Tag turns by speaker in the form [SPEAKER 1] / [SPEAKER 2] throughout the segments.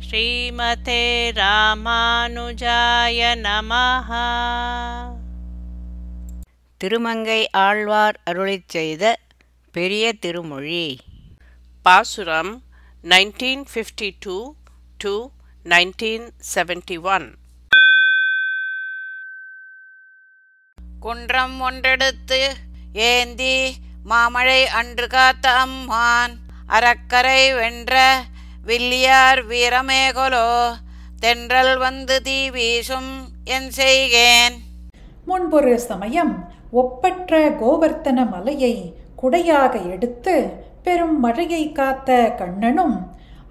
[SPEAKER 1] ஸ்ரீமதே ராமானுஜாய நமஹ.
[SPEAKER 2] திருமங்கை ஆழ்வார் அருளிச் செய்த பெரிய திருமொழி.
[SPEAKER 1] பாசுரம் 1952 to 1971
[SPEAKER 3] குன்றம் ஒன்றெடுத்து ஏந்தி மாமழை அன்று காத்த அம்மான் அறக்கரை வென்ற வில்லியார் வீரமேகொலோ தென்றல் வந்து தீ வீசும் என் செய்கேன்.
[SPEAKER 4] முன்பொரு சமயம் ஒப்பற்ற கோவர்த்தன மலையை குடையாக எடுத்து பெரும் மழையை காத்த கண்ணனும்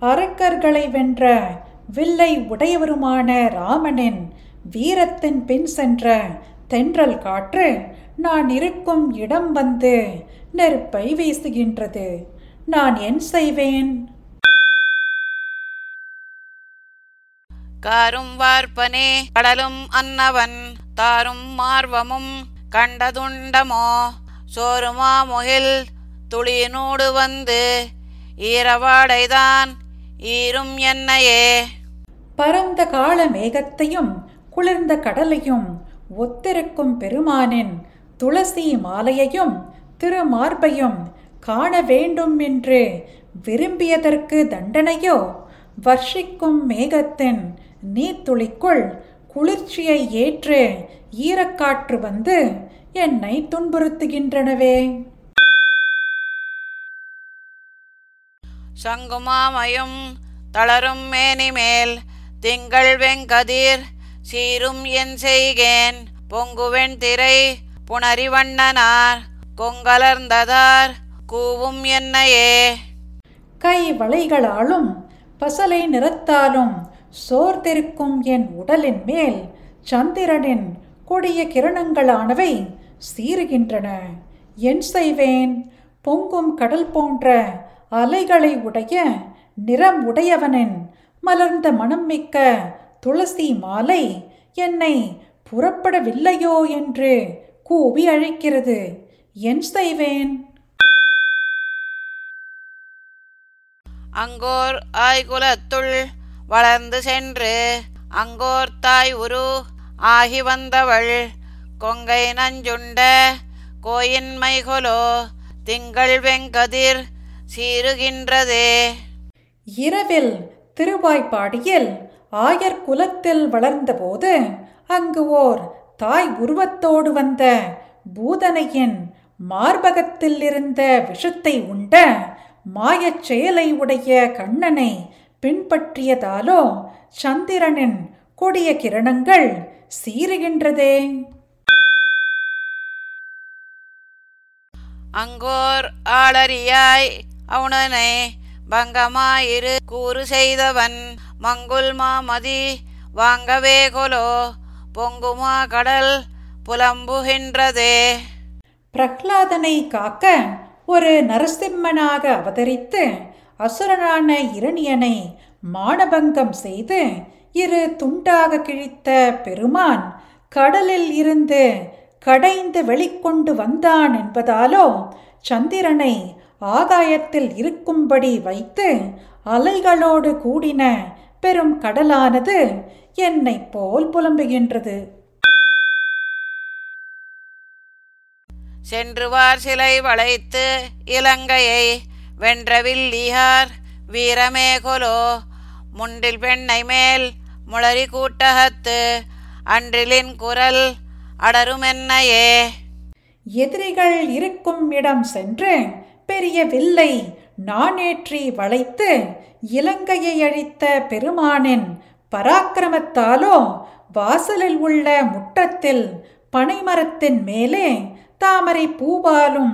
[SPEAKER 4] அரக்கர்களை வென்ற வில்லை உடையவருமான ராமனின் வீரத்தின் பின் சென்ற தென்றல் காற்று நான் இருக்கும் இடம் வந்து நெருப்பை வீசுகின்றது. நான் என் செய்வேன்.
[SPEAKER 3] காரும் வார்ப்பனே கடலும் அன்னவன் தாரும் மார்வமும் கண்டதுண்டமோ? சோறுமா முகில் துளியினோடு வந்து ஈரவாடைதான் ஈரும் என்னையே?
[SPEAKER 4] பரந்த கால மேகத்தையும் குளிர்ந்த கடலையும் ஒத்திருக்கும் பெருமானின் துளசி மாலையையும் திருமார்பையும் காண வேண்டும் என்று விரும்பியதற்கு தண்டனையோ? வர்ஷிக்கும் மேகத்தின் நீர்த்துளிக்குள் குளிர்ச்சியை ஏற்று ஈரக்காற்று வந்து என்னை துன்புறுத்துகின்றனவே.
[SPEAKER 3] சங்குமாமயும் தளரும் மேனிமேல் திங்கள் வெங்கதிர் சீரும் என் செய்கேன். பொங்குவெண் திரை புணரிவண்ணனார் கொங்கலர்ந்ததார் கூவும் என்னையே.
[SPEAKER 4] கை வளைகளாலும் பசலை நிறத்தாலும் சோர்ந்திருக்கும் என் உடலின் மேல் சந்திரனின் கொடிய கிரணங்களானவை சீறுகின்றன. என் செய்வேன் பொங்கும் கடல் போன்ற அலைகளை உடைய நிறம் உடையவனின் மலர்ந்த மனம் மிக்க துளசி மாலை என்னை புறப்படவில்லையோ என்று கூவி அழைக்கிறது. என் செய்வேன்.
[SPEAKER 3] அங்கோர் ஆய்குலத்துள் வளர்ந்து சென்று அங்கோர் தாய் உரு ஆகி வந்தவள். கொங்கை நஞ்சுண்ட கோயின்மைகொலோ திங்கள் வெங்கதிர் சீருகின்றதே
[SPEAKER 4] இரவில் திருவாய்ப்பாடியில் ஆயர் குலத்தில் வளர்ந்தபோது அங்கு ஓர் தாய் உருவத்தோடு வந்த பூதனையின் மார்பகத்தில் இருந்த விஷத்தை உண்ட மாயச் செயலை உடைய கண்ணனை பின்பற்றியதாலோ சந்திரனின் கொடிய கிரணங்கள் சீறுகின்றதே.
[SPEAKER 3] அங்கோர் ஆளறியாய் அவுணனை பங்கமாயிரு கூறு செய்தவன் மங்குல் மாமதி வாங்கவே கொலோ பொங்குமா கடல் புலம்புகின்றதே.
[SPEAKER 4] பிரஹ்லாதனை காக்க ஒரு நரசிம்மனாக அவதரித்து அசுரனான இரணியனை மானபங்கம் செய்து இரு துண்டாக கிழித்த பெருமான் கடலில் இருந்து கடைந்து வெளிக்கொண்டு வந்தான் என்பதாலோ சந்திரனை ஆகாயத்தில் இருக்கும்படி வைத்து அலைகளோடு கூடின பெரும் கடலானது என்னைப் போல் புலம்புகின்றது.
[SPEAKER 3] சென்றுவார் சிலை வளைத்து இலங்கையை வென்றவில்லியார் வீரமே கொலோ முண்டில் பெண்ணை மேல் முளரி கூட்டகத்து அன்றிலின் குரல் அடருமென்னையே.
[SPEAKER 4] எதிரிகள் இருக்கும் இடம் சென்று பெரிய வில்லை நானேற்றி வளைத்து இலங்கையை அழித்த பெருமானின் பராக்கிரமத்தாலோ வாசலில் உள்ள முற்றத்தில் பனைமரத்தின் மேலே தாமரை பூவாலும்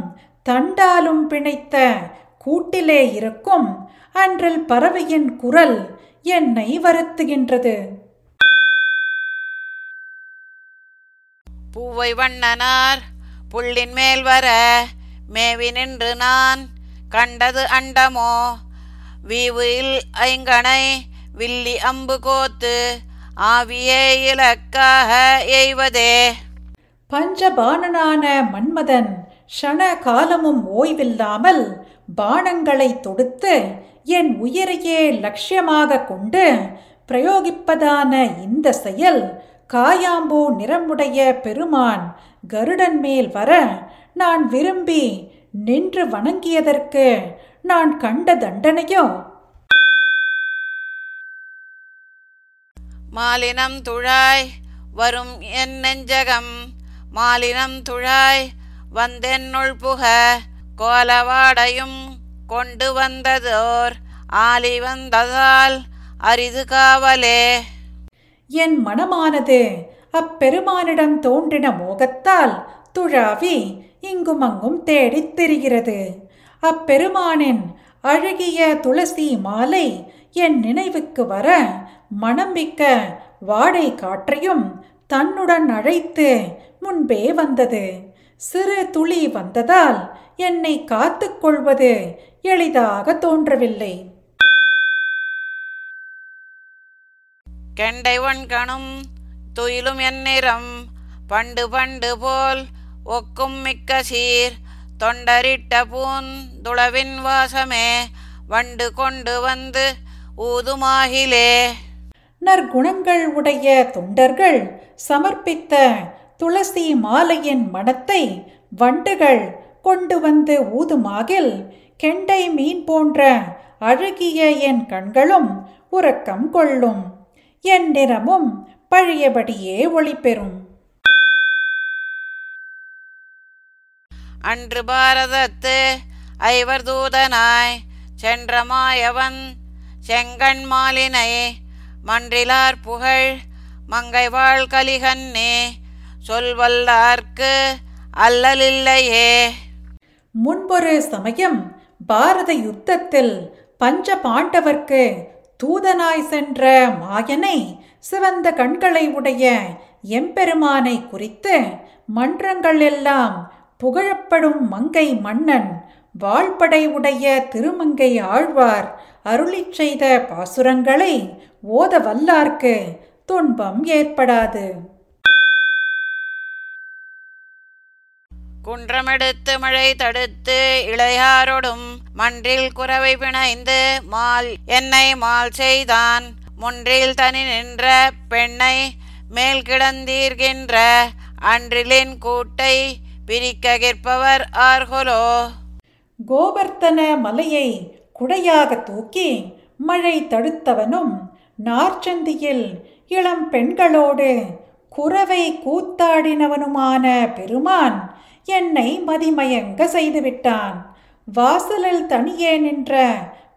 [SPEAKER 4] தண்டாலும் பிணைத்த கூட்டிலே இருக்கும் அன்றில் பறவையின் குரல் என்னை வருத்துகின்றது.
[SPEAKER 3] பூவை வண்ணனார் புள்ளின் மேல் வர மேவி நின்று நான் கண்டது அண்டமோ? வீவில் ஐங்கணை வில்லி அம்பு கோத்து ஆவியே இலக்காக எய்வதே?
[SPEAKER 4] பஞ்சபாணனான மன்மதன் ஷண காலமும் ஓய்வில்லாமல் பானங்களை தொடுத்து என் உயிரையே லட்சியமாக கொண்டு பிரயோகிப்பதான இந்த செயல் காயாம்பூ நிறமுடைய பெருமான் கருடன் மேல் வர நான் விரும்பி நின்று வணங்கியதற்கு நான் கண்ட தண்டனையோ?
[SPEAKER 3] மாலினம் துழாய் வரும் என் நெஞ்சகம். மாலினம் துழாய் வந்தென்னுள் புக கோலவாடையும் கொண்டு வந்ததோர் ஆலி வந்ததால் அரிது காவலே.
[SPEAKER 4] என் மனமானது அப்பெருமானிடம் தோன்றின மோகத்தால் துழாவி இங்குமங்கும் தேடித் திரிகிறது. அப்பெருமானின் அழகிய துளசி மாலை என் நினைவுக்கு வர மணமிக்க வாடை காற்றையும் தன்னுடன் அழைத்து முன்பே வந்தது. சிறு துளி வந்ததால் என்னை காத்துக் கொள்வது எளிதாக தோன்றவில்லை.
[SPEAKER 3] கெண்டை ஒன்கணும் துயிலும் என் நிறம் பண்டு பண்டு போல் ஒக்கும் மிக்க சீர் தொண்டரிட்ட பூன் துளவின் வாசமே வண்டு கொண்டு வந்து ஊதுமாகிலே.
[SPEAKER 4] நற்குணங்கள் உடைய தொண்டர்கள் சமர்ப்பித்த துளசி மாலையின் மணத்தை வண்டுகள் கொண்டு வந்து ஊதுமாகில் கெண்டை மீன் போன்ற அழகிய என் கண்களும் உறக்கம் கொள்ளும். என் நிறமும் பழையபடியே ஒளிபெறும்.
[SPEAKER 3] அன்று பாரதத்து ஐவர் தூதனாய் சென்ற மாயவன் செங்கண் மாலினை மன்றிலார் புகழ் மங்கை வாழ் கலிகன்னே சொல்வல்லார்க்கு அல்லலில்லையே.
[SPEAKER 4] முன்பொரு சமயம் பாரத யுத்தத்தில் பஞ்ச பாண்டவர்க்கு தூதனாய் சென்ற மாயனை சிவந்த கண்களை உடைய எம்பெருமானை குறித்து மன்றங்கள் எல்லாம் புகழப்படும் மங்கை மன்னன் வாழ்படை உடைய திருமங்கை ஆழ்வார் அருளிச் செய்த பாசுரங்களை ஓத வல்லார்க்கு துன்பம் ஏற்படாது.
[SPEAKER 3] குன்றமெடுத்து மழை தடுத்து இளையாரோடும் மன்றில் குறவை பிணைந்து மால் என்னை மால் செய்தான். முன்றில் தனி நின்ற பெண்ணை மேல் கிடந்தீர்கின்ற அன்றிலின் கூட்டை பிரிக்க கிற்பவர் ஆர்கொலோ.
[SPEAKER 4] கோவர்த்தன மலையை குடையாக தூக்கி மழை தடுத்தவனும் நார்ச்சந்தியில் இளம் பெண்களோடு குறவை கூத்தாடினவனுமான பெருமான் என்னை மதிமயங்க செய்துவிட்டான். வாசலில் தனியே நின்ற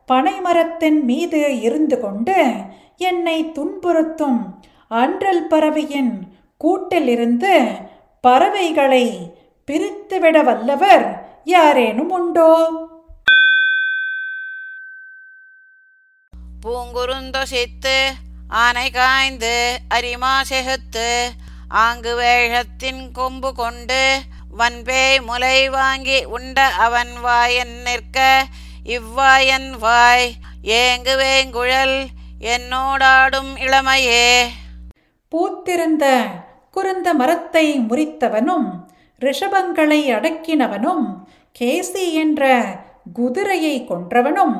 [SPEAKER 4] பனைமரத்தின் மீது இருந்து கொண்டு என்னை துன்புறுத்தும் அன்றல் பறவையின் கூட்டிலிருந்து பறவைகளை பிரித்துவிட வல்லவர் யாரேனும் உண்டோ?
[SPEAKER 3] பூங்குருந்தொசித்து ஆனை காய்ந்து அரிமா செகுத்து ஆங்கு வேழத்தின் கொம்பு கொண்டு வன்பேய் முலை வாங்கி உண்ட அவன் வாயன் நிற்க இவ்வாயன் வாய் ஏங்குவேங்குழல் என்னோடாடும் இளமையே.
[SPEAKER 4] பூத்திருந்த குறுந்த மரத்தை முறித்தவனும் ரிஷபங்களை அடக்கினவனும் கேசி என்ற குதிரையை கொன்றவனும்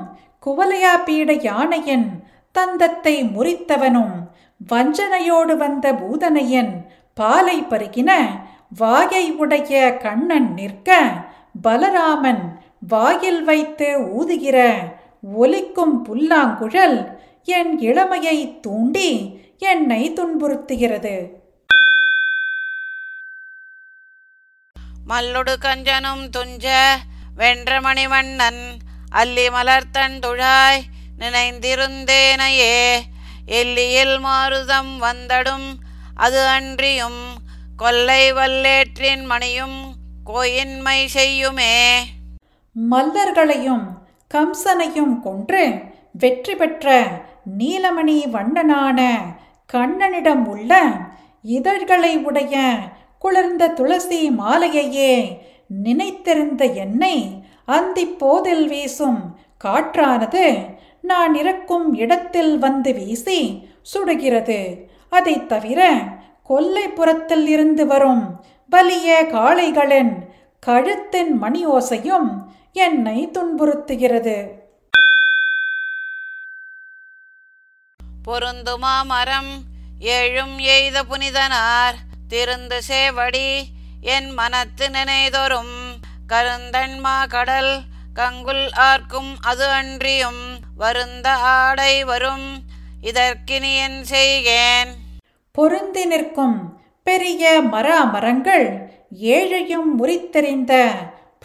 [SPEAKER 4] குவலையா பீட யானையின் தந்தத்தை முறித்தவனும் வஞ்சனையோடு வந்த பூதனையன் பாலை பருகின வாயை உடைய கண்ணன் நிற்க பலராமன் வாயில் வைத்து ஊதுகிற ஒலிக்கும் புல்லாங்குழல் என் இளமையை தூண்டி என்னை துன்புறுத்துகிறது.
[SPEAKER 3] மல்லொடு கஞ்சனும் துஞ்ச வென்றமணி மன்னன் அல்லி மலர்த்தன் துழாய் நினைந்திருந்தேனையே எல்லியில் மாருதம் வந்தடும் அது அன்றியும் கொல்லை வல்லேற்றின் மணியும் கோயின்மை செய்யுமே.
[SPEAKER 4] மல்லர்களையும் கம்சனையும் கொன்று வெற்றி பெற்ற நீலமணி வண்ணனான கண்ணனிடம் உள்ள இதழ்களை உடைய குளிர்ந்த துளசி மாலையையே நினைத்திருந்த என்னை அந்திப் போதில் வீசும் காற்றானது நான் இருக்கும் இடத்தில் வந்து வீசி சுடுகிறது. அதைத் தவிர கொல்லைப்புறத்தில் இருந்து வரும் வலிய காளைகளின் கழுத்தின் மணி ஓசையும் என்னை துன்புறுத்துகிறது.
[SPEAKER 3] பொருந்துமா மரம்? ஏழும் எய்த புனிதனார். திருந்து சேவடி என் மனத்து நினைதொரும். கருந்தன்மா கடல் கங்குல் ஆர்க்கும் அது அன்றியும். வருந்த ஆடை வரும். இதற்கினியன் செய்கேன்.
[SPEAKER 4] பொருந்தி நிற்கும் பெரிய மரா மரங்கள் ஏழையும் முறித்தெறிந்த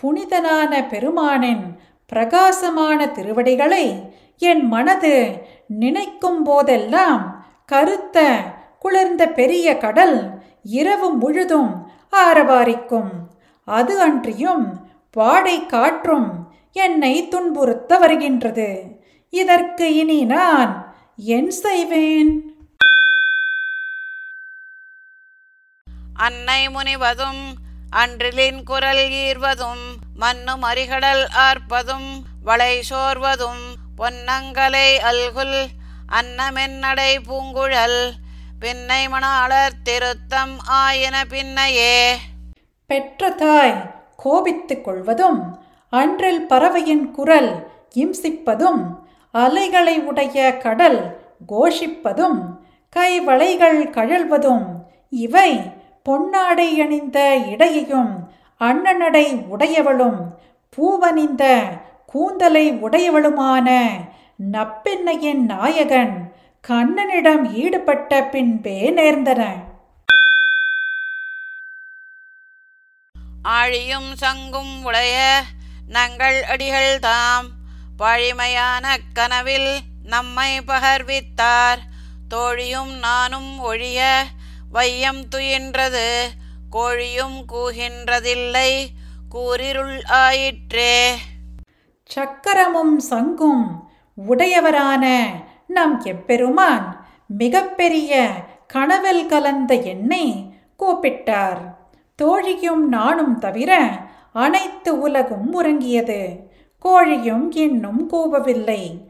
[SPEAKER 4] புனிதனான பெருமானின் பிரகாசமான திருவடிகளை என் மனது நினைக்கும் போதெல்லாம் கருத்த குளிர்ந்த பெரிய கடல் இரவு முழுதும் ஆரவாரிக்கும். அது அன்றியும் வாடை காற்றும் என்னை துன்புறுத்த வருகின்றது. இதற்கு இனி நான் என் செய்வேன்?
[SPEAKER 3] அன்னை முனிவதும் அன்றிலின் குரல் ஈர்வதும் மண்ணு மறிகடல் ஆர்ப்பதும் வளை சோர்வதும் பொன்னங்கலை அல்குல் அன்னமென்னடை பூங்குழல் பின்னை மணாளர் திருத்தம் ஆயின பின்னையே.
[SPEAKER 4] பெற்ற தாய் கோபித்துக் கொள்வதும் அன்றில் பறவையின் குரல் இம்சிப்பதும் அலைகளை உடைய கடல் கோஷிப்பதும் கைவளைகள் கழல்வதும் இவை பொன்னாடை அணிந்த இடையையும் அண்ணனடை உடையவளும் பூவணிந்த கூந்தலை உடையவளுமான நப்பெண்ணையின் நாயகன் கண்ணனிடம் ஈடுபட்ட பின்பே நேர்ந்தன
[SPEAKER 3] ஆழியும் சங்கும் உடைய நங்கள் அடிகள் தாம் பழிமையான கனவில் நம்மை பகர்வித்தார். தோழியும் நானும் ஒழிய வையம் துயின்றது கோழியும் கூகின்றதில்லை கூரிருள் ஆயிற்றே.
[SPEAKER 4] சக்கரமும் சங்கும் உடையவரான நம் எப்பெருமான் மிகப்பெரிய கனவில் கலந்த எண்ணை கூப்பிட்டார். தோழியும் நானும் தவிர அனைத்து உலகும் உறங்கியது. கோழியும் இன்னும் கூவவில்லை.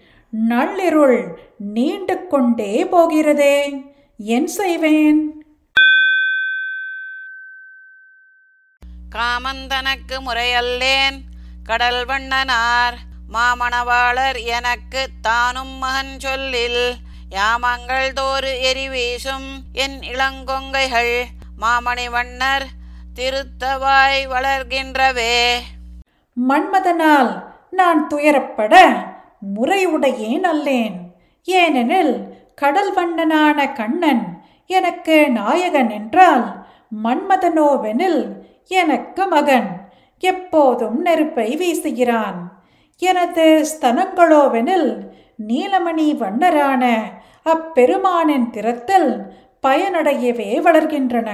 [SPEAKER 4] நள்ளிருள் நீண்டு கொண்டே போகிறதே என் செய்வேன்.
[SPEAKER 3] காமந்தனக்கு முறையல்லேன். கடல் வண்ணனார் மாமணவாளர் எனக்கு தானும் மகன் சொல்லில் யாமங்கள் தோறு எரி வீசும் என் இளங்கொங்கைகள் மாமணி வண்ணர் திருத்தவாய் வளர்கின்றவே.
[SPEAKER 4] மன்மதனால் நான் துயரப்பட முறையுடையேன் அல்லேன். ஏனெனில் கடல் வண்ணனான கண்ணன் எனக்கு நாயகன் என்றால் மன்மதனோவெனில் எனக்கு மகன் எப்போதும் நெருப்பை வீசுகிறான். எனது ஸ்தனங்களோவெனில் நீலமணி வண்ணரான அப்பெருமானின் திறத்தில் பயனடையவே வளர்கின்றன.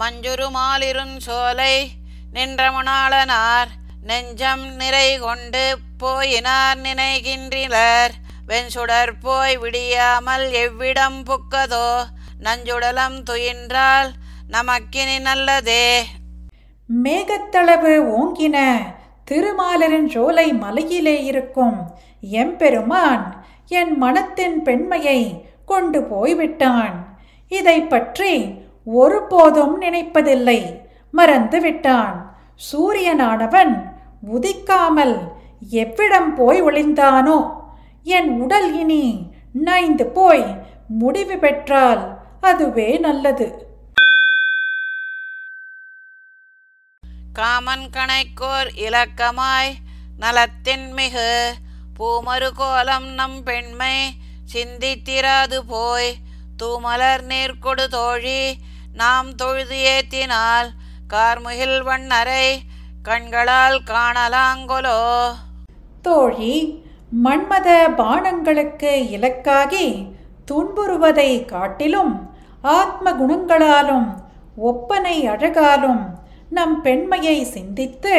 [SPEAKER 3] மஞ்சுருமாலிருஞ் சோலை நின்றமணாளனார் நெஞ்சம் நிறை கொண்டு போயினார் நினைகின்றனர் வெண்சுடர் போய் விடியாமல் எவ்விடம் புக்கதோ நஞ்சுடலம் துயின்றால் நமக்கினி நல்லதே.
[SPEAKER 4] மேகத்தளவு ஓங்கின திருமாலரின் சோலை மலையிலே இருக்கும். எம்பெருமான் என் மனத்தின் பெண்மையை கொண்டு போய்விட்டான். இதை பற்றி ஒருபோதும் நினைப்பதில்லை. மறந்து விட்டான் சூரியனானவன் உதிக்காமல் எவ்விடம் போய் ஒளிந்தானோ? என் உடல் இனி நைந்து போய் முடிவு பெற்றால் அதுவே நல்லது.
[SPEAKER 3] காமன் கணைக்கோர் இலக்கமாய் நலத்தின் மிகு பூமறு கோலம் நம் பெண்மை சிந்தித்திராது போய் தூமலர் நீர் கொடு தோழி நாம் தொழுது ஏத்தினால் கார்முகில் வண்ணரை கண்களால் காணலாங்கொலோ.
[SPEAKER 4] தோழி மன்மத பானங்களுக்கு இலக்காகி துன்புறுவதை காட்டிலும் ஆத்ம குணங்களாலும் ஒப்பனை அழகாலும் நம் பெண்மையை சிந்தித்து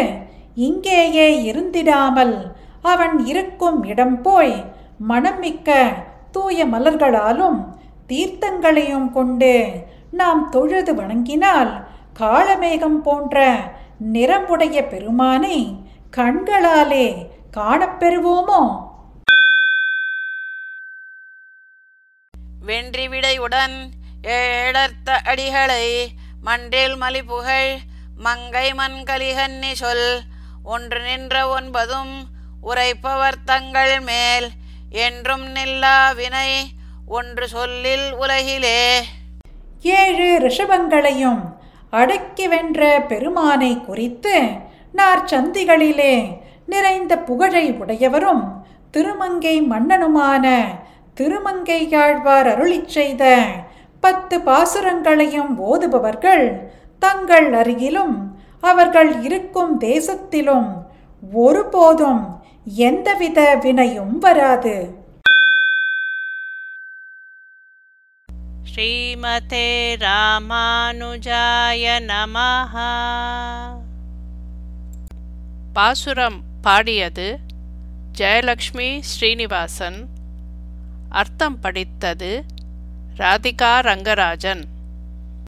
[SPEAKER 4] இங்கேயே இருந்திடாமல் அவன் இருக்கும் இடம் போய் மனமிக்க தூய மலர்களாலும் தீர்த்தங்களையும் கொண்டு நாம் தொழுது வணங்கினால் காளமேகம் போன்ற நிறமுடைய பெருமானை கண்களாலே காணப்பெறுவோமோ?
[SPEAKER 3] வென்றிவிடையுடன் ஏழர்த்த அடிகளை மன்றில் மலிபுகழ் மங்கை மண்கலிகன்னி சொல் ஒன்று நின்ற ஒன்பதும் உரைப்பவர் தங்கள் மேல் என்றும் நில்லா வினை ஒன்று சொல்லில் உலகிலே.
[SPEAKER 4] ஏழு ரிஷபங்களையும் அடக்கி வென்ற பெருமானை குறித்து நார்ச்சந்திகளிலே நிறைந்த புகழை உடையவரும் திருமங்கை மன்னனுமான திருமங்கையாழ்வார் அருளிச் செய்த பத்து பாசுரங்களையும் ஓதுபவர்கள் தங்கள் அருகிலும் அவர்கள் இருக்கும் தேசத்திலும் ஒருபோதும் எந்தவித வினையும் வராது.
[SPEAKER 1] ஸ்ரீமதே ராமானுஜாய நமஹ. பாசுரம் பாடியது ஜெயலக்ஷ்மி ஸ்ரீனிவாசன். அர்த்தம் படித்தது ராதிகா ரங்கராஜன்